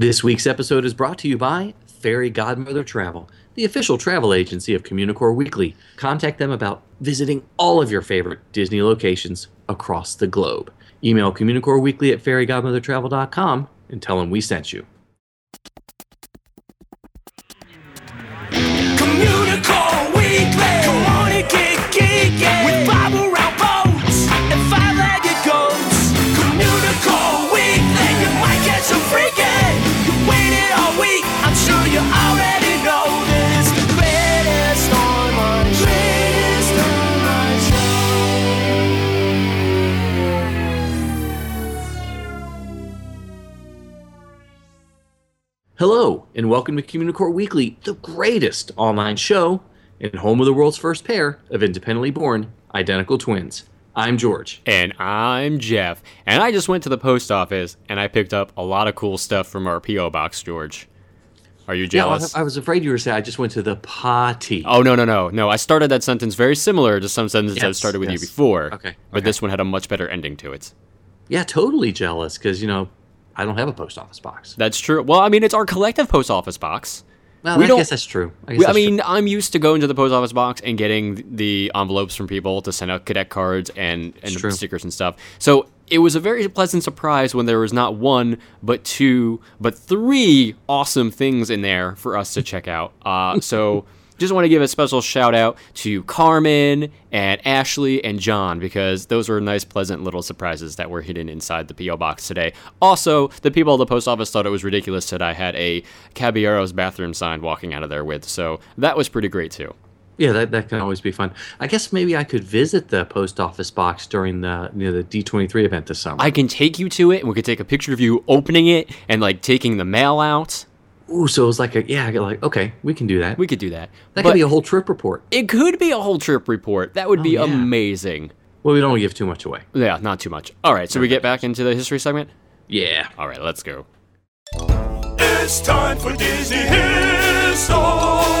This week's episode is brought to you by Fairy Godmother Travel, the official travel agency of Communicore Weekly. Contact them about visiting all of your favorite Disney locations across the globe. Email Communicore Weekly at fairygodmothertravel.com and tell them we sent you. Hello, and welcome to Communicore Weekly, the greatest online show and home of the world's first pair of independently born identical twins. I'm George. And I'm Jeff. And I just went to the post office and I picked up a lot of cool stuff from our P.O. box, George. Are you Yeah, jealous? was- I was afraid you were saying I just went to the potty. Oh, no, no, no. No, I started that sentence very similar to some sentences I've started with yes. you before. Okay, But okay. this one had a much better ending to it. Yeah, totally jealous because, you know, I don't have a post office box. That's true. Well, I mean, it's our collective post office box. Well, We I don't- guess that's true. I, guess We- I that's true. mean, I'm used to going to the post office box and getting the envelopes from people to send out cadet cards and, and stickers and stuff. So it was a very pleasant surprise when there was not one, but two, but three awesome things in there for us to check out. Uh, so just want to give a special shout out to Carmen and Ashley and John because those were nice, pleasant little surprises that were hidden inside the P.O. box today. Also, the people at the post office thought it was ridiculous that I had a Caballero's bathroom sign walking out of there with, so that was pretty great too. yeah, that, that can always be fun. I guess maybe I could visit the post office box during the you know, the D23 event this summer. I can take you to it and we could take a picture of you opening it and like taking the mail out. Ooh, so it was like a, yeah, I got like, okay, we can do that. We could do that. that But could be a whole trip report. it could be a whole trip report. That would oh, be yeah. amazing. Well, we don't want to give too much away. Yeah, not too much. All right, so we get back into the history segment. Yeah. All right, let's go. It's time for Disney History.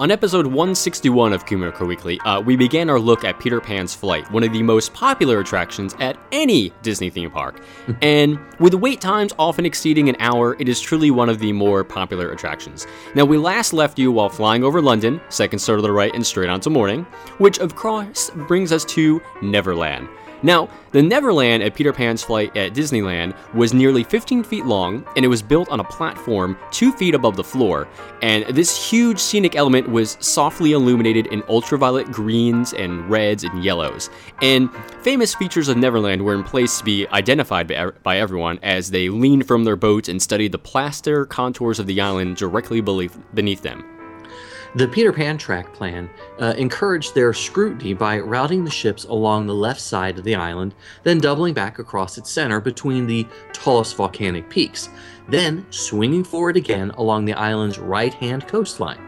On episode 161 of Communicore Weekly, uh, we began our look at Peter Pan's Flight, one of the most popular attractions at any Disney theme park. and with wait times often exceeding an hour, it is truly one of the more popular attractions. Now, we last left you while flying over London, second star to the right and straight on to morning, which of course brings us to Neverland. Now, the Neverland at Peter Pan's flight at Disneyland was nearly 15 feet long, and it was built on a platform 2 feet above the floor. And this huge scenic element was softly illuminated in ultraviolet greens and reds and yellows. And famous features of Neverland were in place to be identified by, everyone as they leaned from their boats and studied the plaster contours of the island directly beneath them. The Peter Pan track plan uh, encouraged their scrutiny by routing the ships along the left side of the island, then doubling back across its center between the tallest volcanic peaks, then swinging forward again along the island's right hand coastline.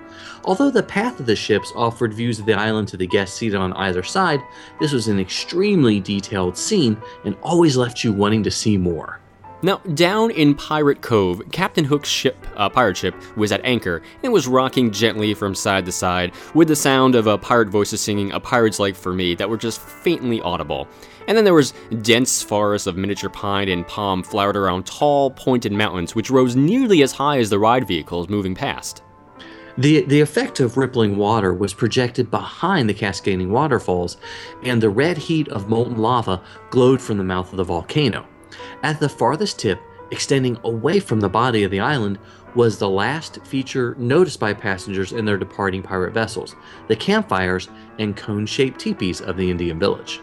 Although the path of the ships offered views of the island to the guests seated on either side, this was an extremely detailed scene and always left you wanting to see more. Now, down in Pirate Cove, Captain Hook's ship, uh, pirate ship, was at anchor and was rocking gently from side to side with the sound of uh, pirate voices singing "A Pirate's Life for Me" that were just faintly audible. And then there was dense forests of miniature pine and palm flowered around tall, pointed mountains, which rose nearly as high as the ride vehicles moving past. The, the effect of rippling water was projected behind the cascading waterfalls, and the red heat of molten lava glowed from the mouth of the volcano. At the farthest tip, extending away from the body of the island, was the last feature noticed by passengers in their departing pirate vessels the campfires and cone shaped teepees of the Indian village.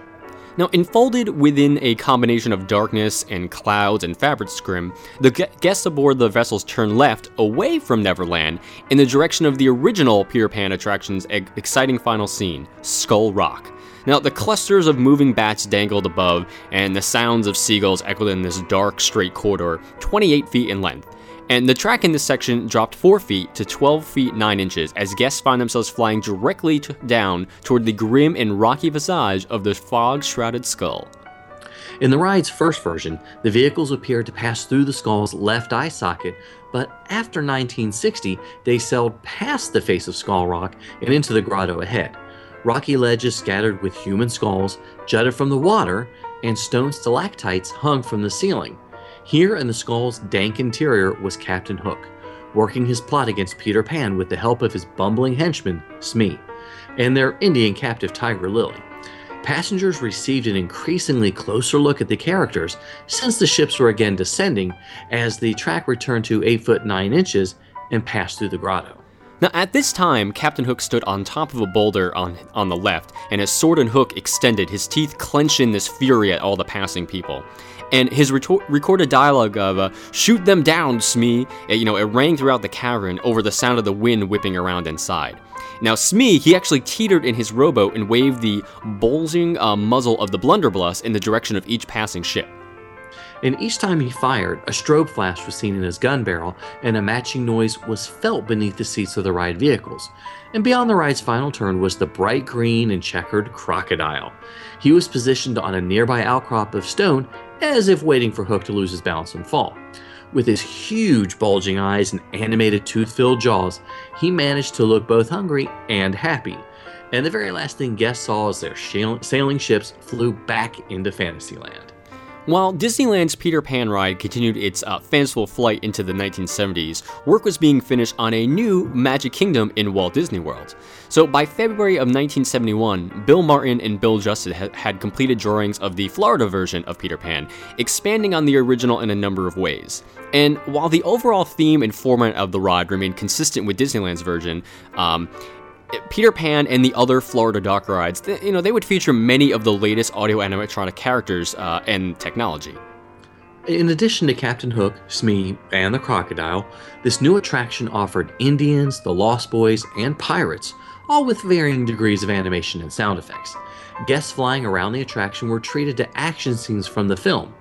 Now, enfolded within a combination of darkness and clouds and fabric scrim, the gu- guests aboard the vessels turn left away from Neverland in the direction of the original Peter Pan attraction's exciting final scene, Skull Rock. Now, the clusters of moving bats dangled above, and the sounds of seagulls echoed in this dark, straight corridor, 28 feet in length. And the track in this section dropped 4 feet to 12 feet 9 inches as guests find themselves flying directly down toward the grim and rocky visage of the fog shrouded skull. In the ride's first version, the vehicles appeared to pass through the skull's left eye socket, but after 1960, they sailed past the face of Skull Rock and into the grotto ahead. Rocky ledges scattered with human skulls jutted from the water, and stone stalactites hung from the ceiling. Here in the skull's dank interior was Captain Hook, working his plot against Peter Pan with the help of his bumbling henchman, Smee, and their Indian captive Tiger Lily. Passengers received an increasingly closer look at the characters since the ships were again descending as the track returned to 8 foot 9 inches and passed through the grotto. Now, at this time, Captain Hook stood on top of a boulder on, on the left, and his sword and hook extended, his teeth clenched in this fury at all the passing people. And his retor- recorded dialogue of uh, "Shoot them down, Smee," uh, you know, it rang throughout the cavern over the sound of the wind whipping around inside. Now, Smee, he actually teetered in his rowboat and waved the bulging uh, muzzle of the blunderbuss in the direction of each passing ship. And each time he fired, a strobe flash was seen in his gun barrel, and a matching noise was felt beneath the seats of the ride vehicles. And beyond the ride's final turn was the bright green and checkered crocodile. He was positioned on a nearby outcrop of stone, as if waiting for Hook to lose his balance and fall. With his huge bulging eyes and animated tooth filled jaws, he managed to look both hungry and happy. And the very last thing guests saw as their sailing ships flew back into Fantasyland. While Disneyland's Peter Pan ride continued its uh, fanciful flight into the 1970s, work was being finished on a new Magic Kingdom in Walt Disney World. So by February of 1971, Bill Martin and Bill Justice ha- had completed drawings of the Florida version of Peter Pan, expanding on the original in a number of ways. And while the overall theme and format of the ride remained consistent with Disneyland's version, um, Peter Pan and the other Florida dock rides, you know, they would feature many of the latest audio animatronic characters uh, and technology. In addition to Captain Hook, Smee, and the Crocodile, this new attraction offered Indians, the Lost Boys, and pirates, all with varying degrees of animation and sound effects. Guests flying around the attraction were treated to action scenes from the film.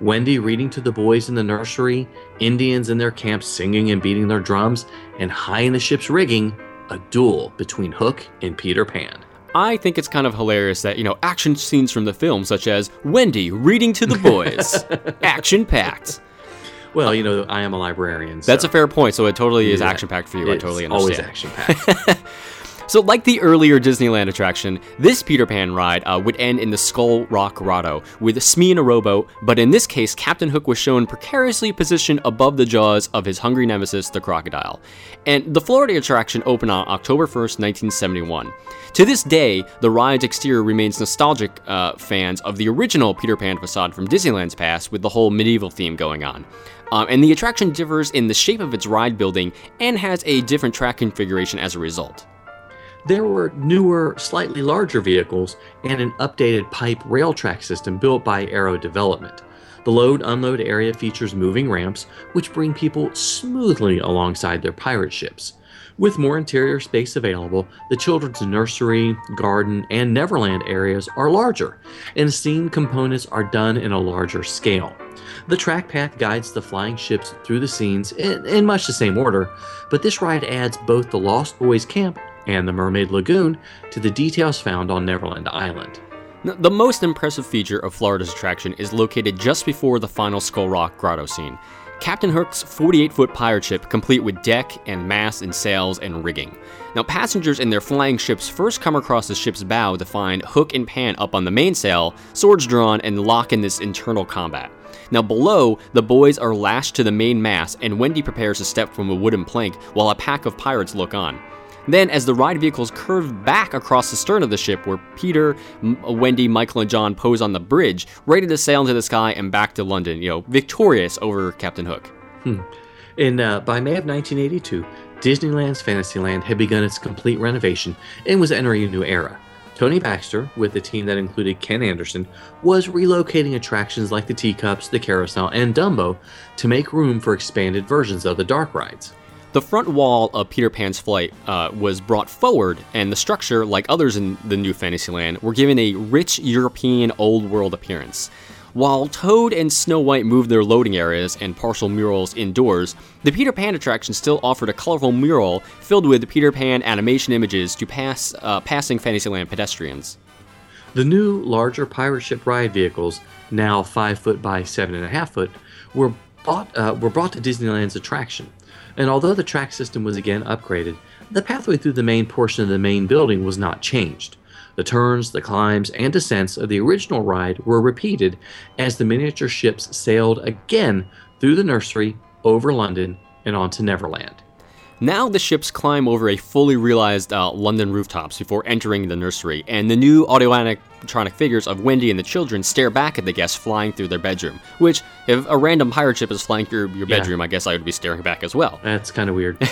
Wendy reading to the boys in the nursery, Indians in their camp singing and beating their drums, and high in the ship's rigging, a duel between Hook and Peter Pan. I think it's kind of hilarious that, you know, action scenes from the film, such as Wendy reading to the boys, action packed. Well, you know, I am a librarian. So. That's a fair point. So it totally is action packed for you. I totally understand. Always action packed. So, like the earlier Disneyland attraction, this Peter Pan ride uh, would end in the Skull Rock Grotto with Smee in a rowboat, but in this case, Captain Hook was shown precariously positioned above the jaws of his hungry nemesis, the crocodile. And the Florida attraction opened on October 1st, 1971. To this day, the ride's exterior remains nostalgic uh, fans of the original Peter Pan facade from Disneyland's past with the whole medieval theme going on. Um, and the attraction differs in the shape of its ride building and has a different track configuration as a result there were newer, slightly larger vehicles and an updated pipe rail track system built by Arrow Development. The load unload area features moving ramps, which bring people smoothly alongside their pirate ships. With more interior space available, the children's nursery, garden, and Neverland areas are larger, and scene components are done in a larger scale. The track path guides the flying ships through the scenes in, in much the same order, but this ride adds both the Lost Boys camp and the Mermaid Lagoon to the details found on Neverland Island. The most impressive feature of Florida's attraction is located just before the final Skull Rock grotto scene. Captain Hook's 48 foot pirate ship, complete with deck and mast and sails and rigging. Now, passengers in their flying ships first come across the ship's bow to find Hook and Pan up on the mainsail, swords drawn, and lock in this internal combat. Now, below, the boys are lashed to the main mast, and Wendy prepares to step from a wooden plank while a pack of pirates look on. Then, as the ride vehicles curve back across the stern of the ship, where Peter, M- Wendy, Michael, and John pose on the bridge, ready to sail into the sky and back to London, you know, victorious over Captain Hook. Hmm. And uh, by May of 1982, Disneyland's Fantasyland had begun its complete renovation and was entering a new era. Tony Baxter, with a team that included Ken Anderson, was relocating attractions like the Teacups, the Carousel, and Dumbo to make room for expanded versions of the dark rides. The front wall of Peter Pan's flight uh, was brought forward, and the structure, like others in the new Fantasyland, were given a rich European old world appearance. While Toad and Snow White moved their loading areas and partial murals indoors, the Peter Pan attraction still offered a colorful mural filled with Peter Pan animation images to pass uh, passing Fantasyland pedestrians. The new, larger pirate ship ride vehicles, now 5 foot by 7.5 foot, were, bought, uh, were brought to Disneyland's attraction and although the track system was again upgraded, the pathway through the main portion of the main building was not changed. The turns, the climbs, and descents of the original ride were repeated as the miniature ships sailed again through the nursery, over London, and onto Neverland. Now the ships climb over a fully realized uh, London rooftops before entering the nursery, and the new audio-animatronic figures of Wendy and the children stare back at the guests flying through their bedroom. Which, if a random pirate ship is flying through your Yeah. bedroom, I guess I would be staring back as well. That's kind of weird.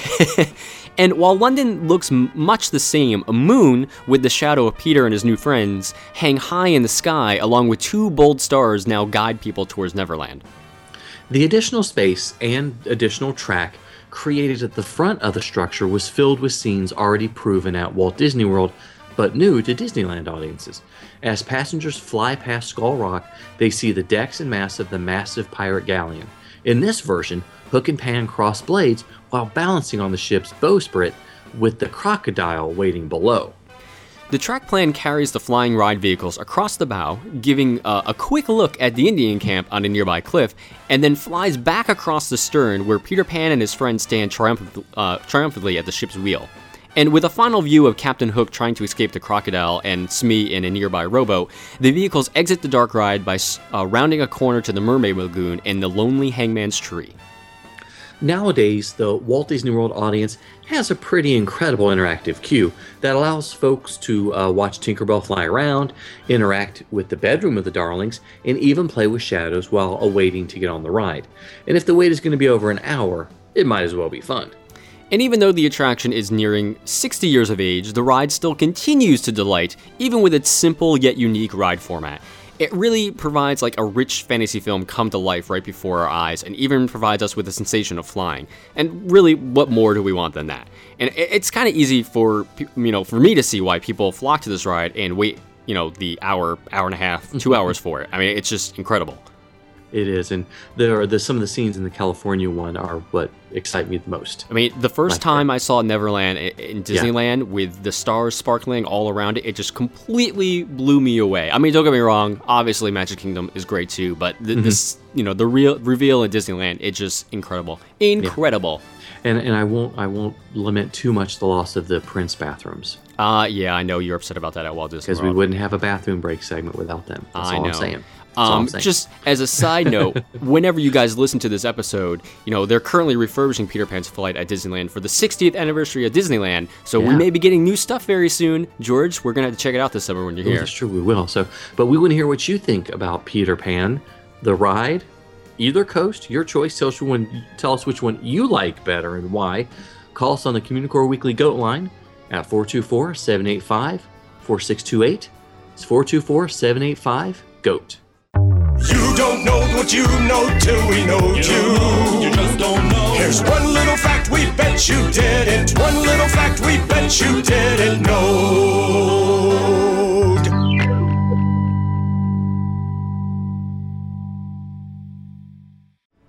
And while London looks m- much the same, a moon with the shadow of Peter and his new friends hang high in the sky, along with two bold stars now guide people towards Neverland. The additional space and additional track created at the front of the structure was filled with scenes already proven at Walt Disney World, but new to Disneyland audiences. As passengers fly past Skull Rock, they see the decks and masts of the massive pirate galleon. In this version, Hook and Pan cross blades while balancing on the ship's bowsprit with the crocodile waiting below. The track plan carries the flying ride vehicles across the bow, giving uh, a quick look at the Indian camp on a nearby cliff, and then flies back across the stern where Peter Pan and his friends stand uh, triumphantly at the ship's wheel. And with a final view of Captain Hook trying to escape the crocodile and Smee in a nearby rowboat, the vehicles exit the dark ride by uh, rounding a corner to the Mermaid Lagoon and the Lonely Hangman's Tree. Nowadays, the Walt Disney World audience has a pretty incredible interactive queue that allows folks to uh, watch Tinkerbell fly around, interact with the bedroom of the Darlings, and even play with shadows while awaiting to get on the ride. And if the wait is going to be over an hour, it might as well be fun. And even though the attraction is nearing 60 years of age, the ride still continues to delight, even with its simple yet unique ride format. It really provides like a rich fantasy film come to life right before our eyes, and even provides us with a sensation of flying. And really, what more do we want than that? And it's kind of easy for you know for me to see why people flock to this ride and wait you know the hour, hour and a half, two hours for it. I mean, it's just incredible. It is, and there are the, some of the scenes in the California one are what excite me the most. I mean, the first Like that. time I saw Neverland in Disneyland with the stars sparkling all around it, it just completely blew me away. I mean, don't get me wrong, obviously Magic Kingdom is great too, but th- Mm-hmm. this, you know, the real reveal in Disneyland, it's just incredible. Incredible. And and I won't I won't lament too much the loss of the Prince bathrooms Uh, yeah, I know you're upset about that at Walt Disney because we wouldn't have a bathroom break segment without them. That's I all know. I'm saying. Um, just as a side note, whenever you guys listen to this episode, you know they're currently refurbishing Peter Pan's flight at Disneyland for the 60th anniversary of Disneyland. So we may be getting new stuff very soon. George, we're gonna have to check it out this summer when you're Oh, here. That's true, we will. So, but we want to hear what you think about Peter Pan, the ride, either coast, your choice. Tell us which one, tell us which one you like better and why. Call us on the Communicore Weekly Goat line at 424 785 4628. It's 424 785 GOAT. You don't know what you know till we know you. You just don't know. Here's one little fact we bet you didn't. One little fact we bet you didn't know.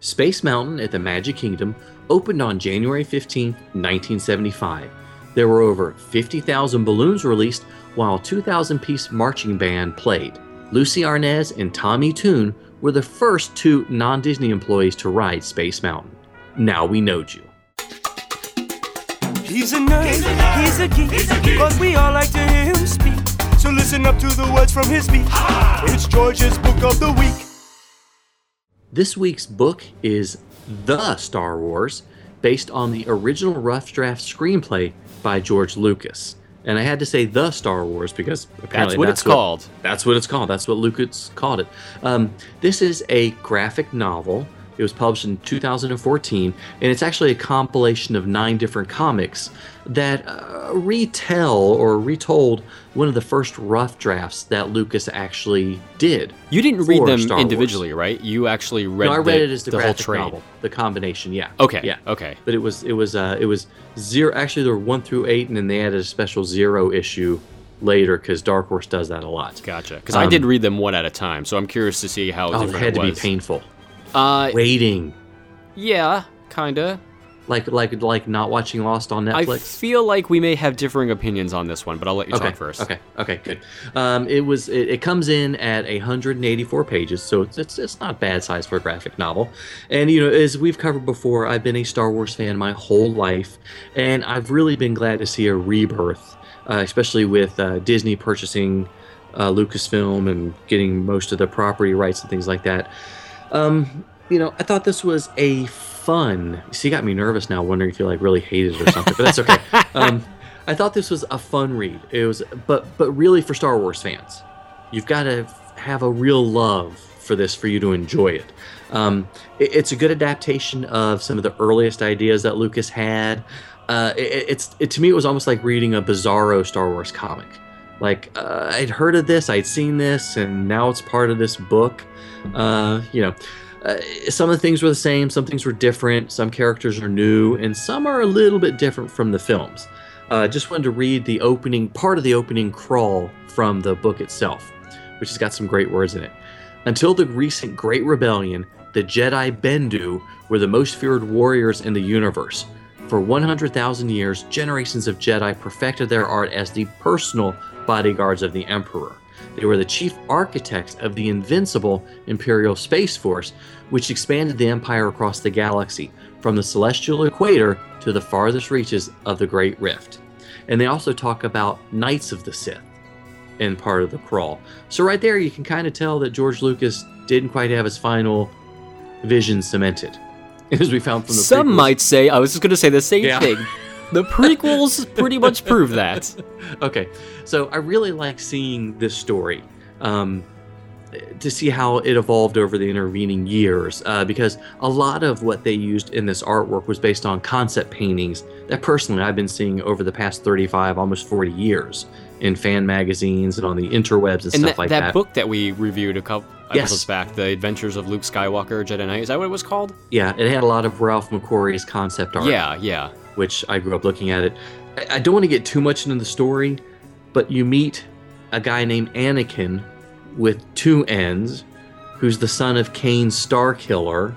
Space Mountain at the Magic Kingdom opened on January 15, 1975. There were over 50,000 balloons released while a 2,000 piece marching band played. Lucie Arnaz and Tommy Tune were the first two non Disney employees to ride Space Mountain. Now we know you. He's a nerd, he's a, geek, but we all like to hear him speak. So listen up to the words from his speech. It's George's book of the week. This week's book is The Star Wars, based on the original rough draft screenplay by George Lucas. And I had to say The Star Wars because apparently That's what it's called. That's what it's called. That's what Lucas called it. Um, this is a graphic novel. It was published in 2014, and it's actually a compilation of nine different comics that uh, retell or retold one of the first rough drafts that Lucas actually did. You didn't read them Star Wars. individually, right? You actually read. no, I the, it as the, the whole graphic trade. novel, the combination. Yeah. Okay. Yeah. Okay. But it was it was uh, it was zero. Actually, there were one through eight, and then they added a special zero issue later because Dark Horse does that a lot. Gotcha. Because I Um, did read them one at a time, so I'm curious to see how Oh, it had to be painful. Uh, Waiting, yeah, kinda. like like like not watching Lost on Netflix. I feel like we may have differing opinions on this one, but I'll let you okay. talk first. Okay. Okay. Good. Um, it was. It, it comes in at 184 pages, so it's, it's it's not bad size for a graphic novel. And you know, as we've covered before, I've been a Star Wars fan my whole life, and I've really been glad to see a rebirth uh, especially with uh, Disney purchasing uh, Lucasfilm and getting most of the property rights and things like that. Um, you know, I thought this was a fun. See, you got me nervous now, wondering if you like really hated it or something, but that's okay. Um, I thought this was a fun read. It was, but but really for Star Wars fans, you've got to have a real love for this for you to enjoy it. Um, it- it's a good adaptation of some of the earliest ideas that Lucas had. Uh, it, it's it, to me, it was almost like reading a bizarro Star Wars comic. Like uh, I'd heard of this, I'd seen this, and now it's part of this book. Uh, you know, uh, some of the things were the same, some things were different, some characters are new, and some are a little bit different from the films. Uh, just wanted to read the opening part of the opening crawl from the book itself, which has got some great words in it. Until the recent Great Rebellion, the Jedi Bendu were the most feared warriors in the universe. For 100,000 years, generations of Jedi perfected their art as the personal bodyguards of the Emperor. They were the chief architects of the invincible Imperial Space Force, which expanded the Empire across the galaxy, from the celestial equator to the farthest reaches of the Great Rift. And they also talk about Knights of the Sith in part of the crawl. So, right there, you can kind of tell that George Lucas didn't quite have his final vision cemented, as we found from the Some prequels. might say, I was just going to say the same Yeah. thing. The prequels pretty much prove that. okay so i really like seeing this story um, to see how it evolved over the intervening years uh, because a lot of what they used in this artwork was based on concept paintings that personally i've been seeing over the past 35 almost 40 years in fan magazines and on the interwebs and, And stuff that, like that, that, book that we reviewed a couple Yes. episodes back, The Adventures of Luke Skywalker, Jedi Knight, is that what it was called? yeah it had a lot of ralph mcquarrie's concept art Yeah, yeah. Which I grew up looking at it. I, don't want to get too much into the story, but you meet a guy named Anakin with two ends, who's the son of Kane Starkiller,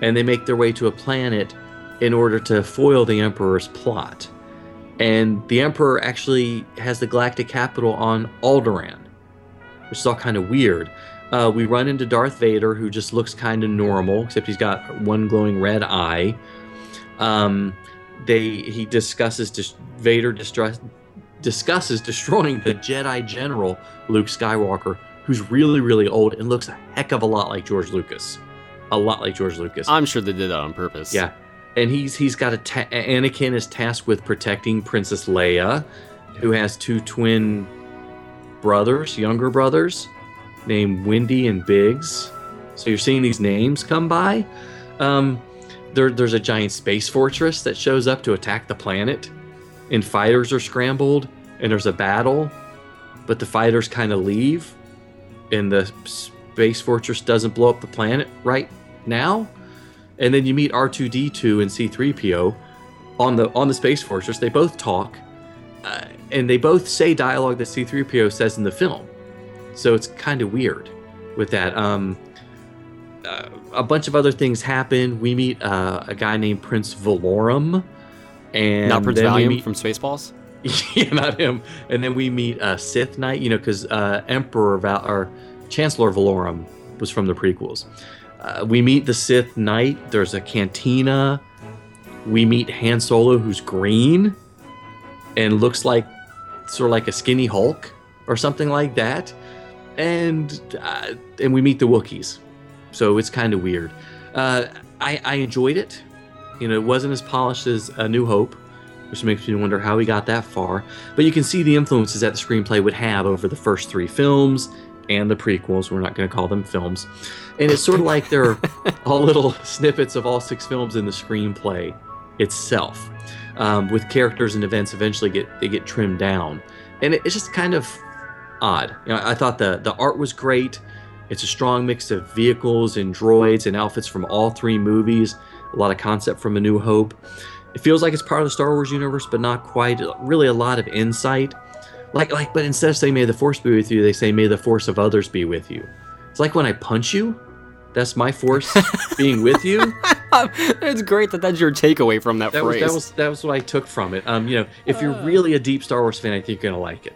and they make their way to a planet in order to foil the Emperor's plot. And the Emperor actually has the galactic capital on Alderaan, which is all kind of weird. Uh, we run into Darth Vader, who just looks kind of normal, except he's got one glowing red eye. Um, they he discusses dis- Vader distress, discusses destroying the Jedi General Luke Skywalker, who's really really old and looks a heck of a lot like George Lucas, a lot like George Lucas. I'm sure they did that on purpose. Yeah, and he's he's got a ta- Anakin is tasked with protecting Princess Leia, who has two twin brothers, younger brothers, named Windy and Biggs. So you're seeing these names come by. Um, there, there's a giant space fortress that shows up to attack the planet, and fighters are scrambled, and there's a battle, but the fighters kind of leave, and the space fortress doesn't blow up the planet right now and then you meet R2D2 and C3PO on the on the space fortress. They both talk, uh, and they both say dialogue that C3PO says in the film. So it's kind of weird with that. Um, uh, a bunch of other things happen. We meet uh, a guy named Prince Valorum, and Not Prince Valium meet- from Spaceballs? yeah, not him. And then we meet uh, Sith Knight, you know, because uh, Emperor Val- or Chancellor Valorum was from the prequels. Uh, we meet the Sith Knight. There's a cantina. We meet Han Solo, who's green and looks like sort of like a skinny Hulk or something like that. And uh, and we meet the Wookiees, so it's kind of weird. Uh, I, I enjoyed it. You know, it wasn't as polished as A New Hope, which makes me wonder how he got that far. But you can see the influences that the screenplay would have over the first three films and the prequels. We're not going to call them films. And it's sort of like they're all little snippets of all six films in the screenplay itself, um, with characters and events eventually get they get trimmed down, and it, it's just kind of odd. You know, I thought the the art was great. It's a strong mix of vehicles and droids and outfits from all three movies. A lot of concept from A New Hope. It feels like it's part of the Star Wars universe, but not quite. Really, a lot of insight. Like, like, but instead of saying "May the Force be with you," they say "May the Force of others be with you." It's like when I punch you. That's my force being with you. it's great that that's your takeaway from that, That was phrase. that was that was what I took from it. Um, you know, if you're really a deep Star Wars fan, I think you're gonna like it.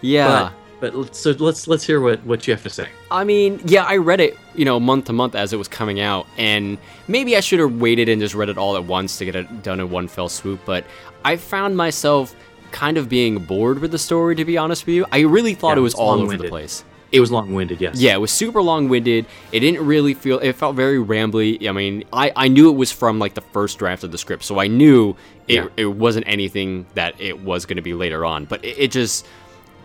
yeah. But but so let's let's hear what what you have to say. I mean, yeah, I read it, you know, month to month as it was coming out, and maybe I should have waited and just read it all at once to get it done in one fell swoop. But I found myself kind of being bored with the story, to be honest with you. I really thought Yeah, it was all over the place. It was long-winded, yes. Yeah, it was super long-winded. It didn't really feel. It felt very rambly. I mean, I I knew it was from like the first draft of the script, so I knew it Yeah. it wasn't anything that it was going to be later on. But it, it just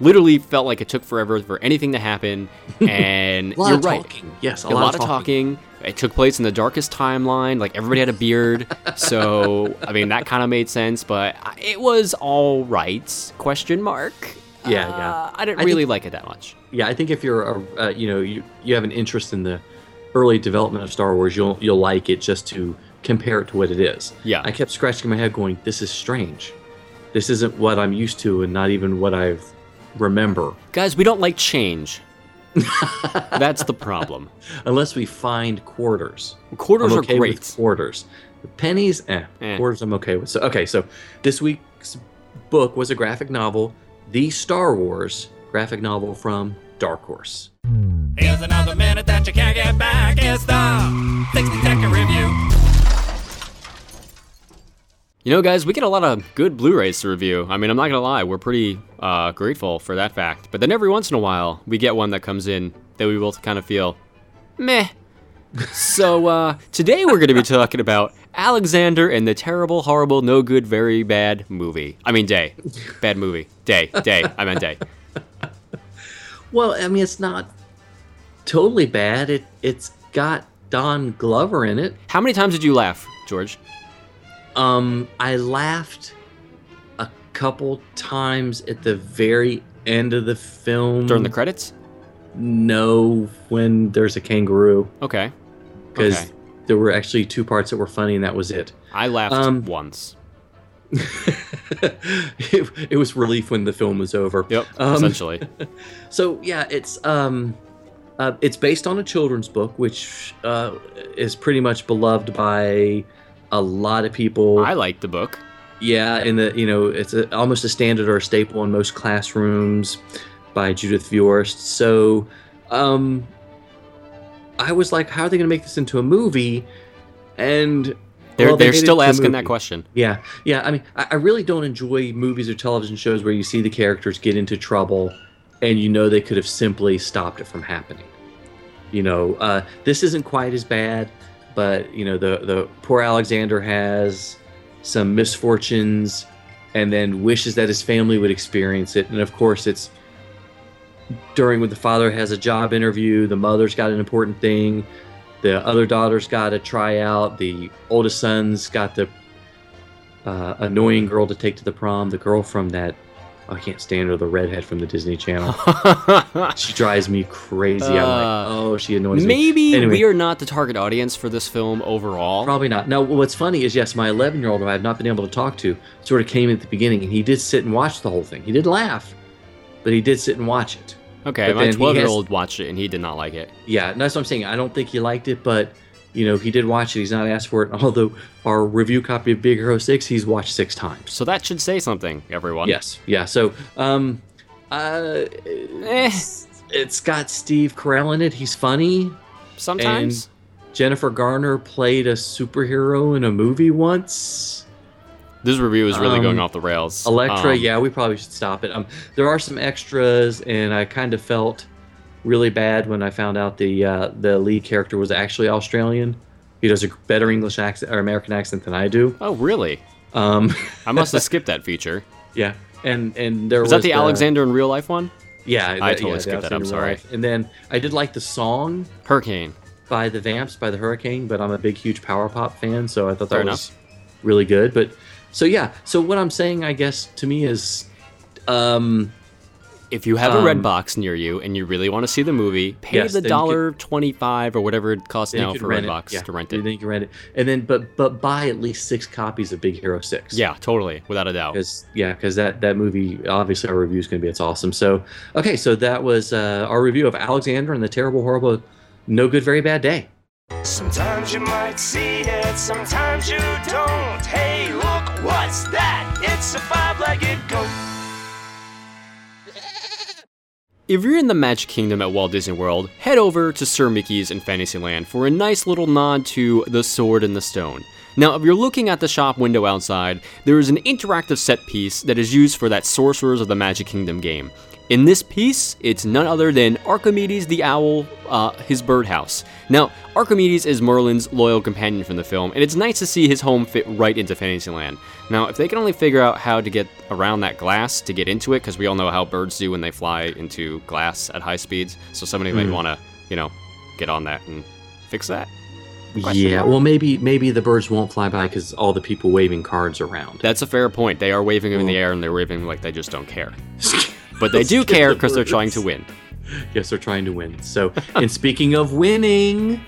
literally felt like it took forever for anything to happen. And lot you're right. talking. Yes, a, a lot, of talking. It took place in the darkest timeline. Like everybody had a beard, so I mean that kind of made sense. But it was all right? Question mark. Yeah, Uh, yeah. I didn't I really think- like it that much. Yeah, I think if you're a, uh, you know, you you have an interest in the early development of Star Wars, you'll you'll like it just to compare it to what it is. Yeah. I kept scratching my head, going, "This is strange. This isn't what I'm used to, and not even what I remember." Guys, we don't like change. That's the problem. Unless we find quarters. Quarters I'm are great. with quarters. The pennies, eh. Eh. Quarters, I'm okay with. So, okay, so this week's book was a graphic novel, The Star Wars graphic novel from Dark Horse. Here's another minute that you can't get back. It's the 60 You know, guys, we get a lot of good Blu-rays to review. I mean, I'm not gonna lie, we're pretty uh, grateful for that fact. But then every once in a while, we get one that comes in that we both kind of feel, meh. so uh, today we're gonna be talking about Alexander and the terrible, horrible, no good, very bad movie. I mean, day, bad movie, day, day. I meant day. Well, I mean, it's not totally bad. It it's got Don Glover in it. How many times did you laugh, George? Um, I laughed a couple times at the very end of the film. During the credits? no, when there's a kangaroo, Okay. because Okay. there were actually two parts that were funny, and that was it. I laughed Um, once. it, it was relief when the film was over. Yep, Um, essentially. So yeah, it's um, uh, it's based on a children's book, which uh, is pretty much beloved by a lot of people. I like the book. yeah, and the you know it's a, almost a standard or a staple in most classrooms by Judith Viorst. So um, I was like, how are they going to make this into a movie? And They're, well, they they're still asking that question. Yeah, yeah. I mean, I, I really don't enjoy movies or television shows where you see the characters get into trouble, and you know they could have simply stopped it from happening. You know, uh, this isn't quite as bad, but you know, the the poor Alexander has some misfortunes, and then wishes that his family would experience it, and of course, it's during when the father has a job interview, the mother's got an important thing, the other daughter's got a tryout, the oldest son's got the uh, annoying girl to take to the prom, the girl from that I can't stand her, the redhead from the Disney Channel. she drives me crazy. I'm Uh, like, oh, she annoys me. Maybe Anyway. we are not the target audience for this film overall. Probably not. Now, what's funny is, yes, my 11 year old, who I have not been able to talk to, sort of came in at the beginning, and he did sit and watch the whole thing. He did laugh, but he did sit and watch it. Okay, But my 12 year old watched it and he did not like it. Yeah, that's what I'm saying. I don't think he liked it, but you know, he did watch it. He's not asked for it. Although our review copy of Big Hero Six, he's watched six times. So that should say something, everyone. Yes, yeah. So, um, uh, Eh, it's, got Steve Carell in it. He's funny. sometimes. Jennifer Garner played a superhero in a movie once. this review is really um, going off the rails. Elektra, Um, yeah, we probably should stop it. Um, there are some extras, and I kind of felt really bad when I found out the uh, the lead character was actually Australian. He does a better English accent or American accent than I do. Oh, really? Um, I must have skipped that feature. yeah, and and there Was was, that the Alexander in real life one? Yeah, that- totally yeah, skipped that, I'm sorry. Life. And then I did like the song Hurricane. by the Vamps by the Hurricane, but I'm a big huge power pop fan, so I thought that Fair was really good. But so yeah, so what I'm saying, I guess, to me is, um, If you have a Um, Redbox near you and you really want to see the movie, pay Yes, the then you dollar twenty-five or whatever it costs now for rent Redbox. Yeah, to rent it. Then it. you can rent it, and then but but buy at least six copies of Big Hero Six. Yeah, totally, without a doubt. Because yeah, because that that movie obviously our review is going to be it's awesome. So okay, so that was uh, our review of Alexander and the terrible, horrible, no good, very bad day. Sometimes you might see it, sometimes you don't. Hey, look, what's that? It's a five-legged If you're in the Magic Kingdom at Walt Disney World, head over to Sir Mickey's in Fantasyland for a nice little nod to The Sword and the Stone. Now, if you're looking at the shop window outside, there is an interactive set piece that is used for that Sorcerers of the Magic Kingdom game. In this piece, it's none other than Archimedes the Owl, uh, his birdhouse. Now, Archimedes is Merlin's loyal companion from the film, and it's nice to see his home fit right into Fantasyland. Now, if they can only figure out how to get around that glass to get into it, because we all know how birds do when they fly into glass at high speeds, so somebody might want to, you know, get on that and fix that. Question yeah, mark? well, maybe maybe the birds won't fly by because all the people waving cards around. That's a fair point. They are waving them in the air, and they're waving like they just don't care. But they do care because they're trying to win. yes, they're trying to win. So, and speaking of winning,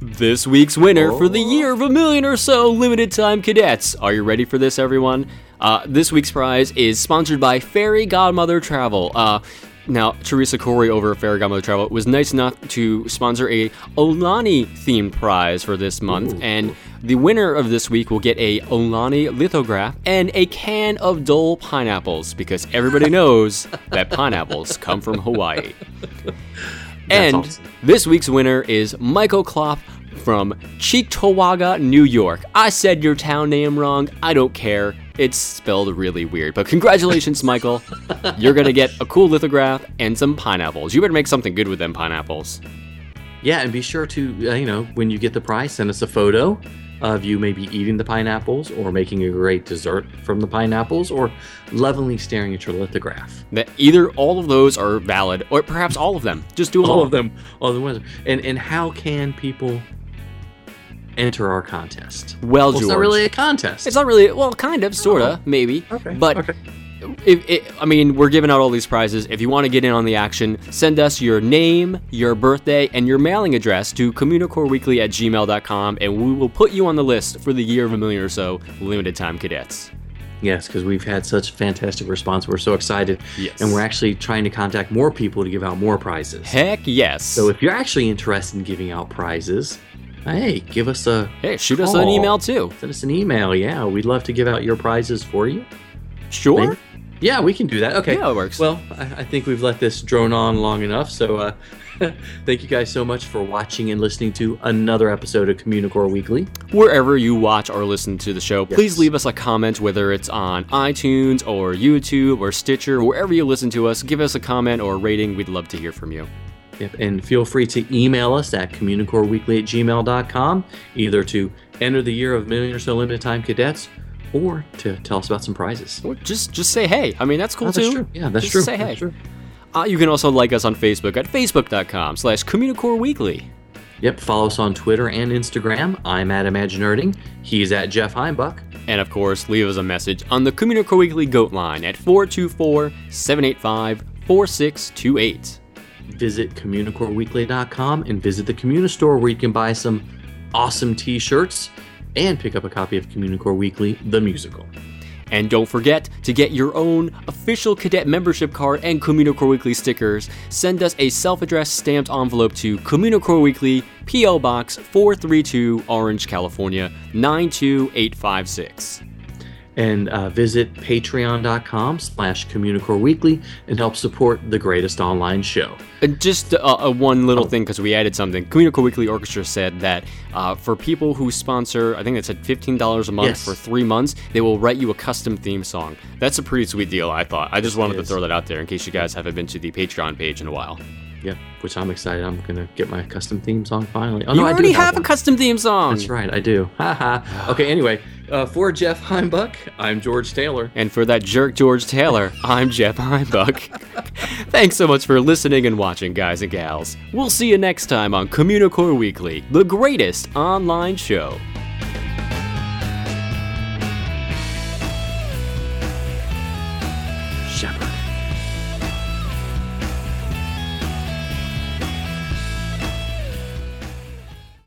This week's winner for the year of a million or so limited time cadets. Are you ready for this, everyone? Uh, this week's prize is sponsored by Fairy Godmother Travel. Uh, now, Teresa Corey over at Fairy Godmother Travel was nice enough to sponsor a Aulani themed prize for this month, and the winner of this week will get a Aulani lithograph and a can of Dole pineapples because everybody knows that pineapples come from Hawaii. and awesome. this week's winner is Michael Klopp from Cheektowaga, New York. I said your town name wrong. I don't care. It's spelled really weird. But congratulations, Michael. You're going to get a cool lithograph and some pineapples. You better make something good with them pineapples. yeah, and be sure to uh, you know when you get the prize, send us a photo of you maybe eating the pineapples or making a great dessert from the pineapples or lovingly staring at your lithograph. That either all of those are valid or perhaps all of them. Just do them All of them, all of the ones. And and how can people enter our contest? Well, Well, George. it's not really a contest. It's not really, well, kind of, sort of, oh. maybe. Okay, But okay. If, it, I mean, we're giving out all these prizes. If you want to get in on the action, send us your name, your birthday, and your mailing address to communicoreweekly at gmail.com, and we will put you on the list for the year of a million or so limited time cadets. Yes, because we've had such fantastic response. We're so excited. Yes. And we're actually trying to contact more people to give out more prizes. Heck yes. So if you're actually interested in giving out prizes, hey, give us a hey, shoot us an email too. Send us an email. Yeah, we'd love to give out your prizes for you. Sure. Maybe? Yeah, we can do that. Okay. Yeah, it works. Well, I, I think we've let this drone on long enough. So uh, thank you guys so much for watching and listening to another episode of Communicore Weekly. Wherever you watch or listen to the show, please leave us a comment, whether it's on iTunes or YouTube or Stitcher, wherever you listen to us. Give us a comment or a rating. We'd love to hear from you. Yep, and feel free to email us at communicoreweekly at gmail.com, either to enter the year of Million or So Limited Time Cadets or to tell us about some prizes. Or just just say hey. I mean, that's cool Oh, that's too. true. Yeah, that's Just true. Say hey. True. Uh, you can also like us on Facebook at facebook.com slash Communicore Weekly. Yep, follow us on Twitter and Instagram. I'm at Imaginerding. He's at Jeff Heimbuck. And of course, leave us a message on the Communicore Weekly Goat line at 424 785 4628. Visit communicoreweekly.com and visit the Communistore where you can buy some awesome t-shirts and pick up a copy of Communicore Weekly, the musical. And don't forget to get your own official cadet membership card and Communicore Weekly stickers. Send us a self addressed stamped envelope to Communicore Weekly, P.O. Box 432, Orange, California 92856. And uh, visit patreon.com slash Communicore Weekly and help support the greatest online show. And just uh, uh, one little Oh. thing, because we added something. Communicore Weekly Orchestra said that uh, for people who sponsor, I think it said $15 a month Yes. for three months, they will write you a custom theme song. That's a pretty sweet deal, I thought. I just wanted to throw that out there in case you guys haven't been to the Patreon page in a while. Yeah, which I'm excited. I'm going to get my custom theme song finally. Oh, you no, I do already have a custom theme song. That's right, I do. Haha. okay, anyway, uh, for Jeff Heimbuck, I'm George Taylor. And for that jerk George Taylor, I'm Jeff Heimbuck. Thanks so much for listening and watching, guys and gals. We'll see you next time on Communicore Weekly, the greatest online show.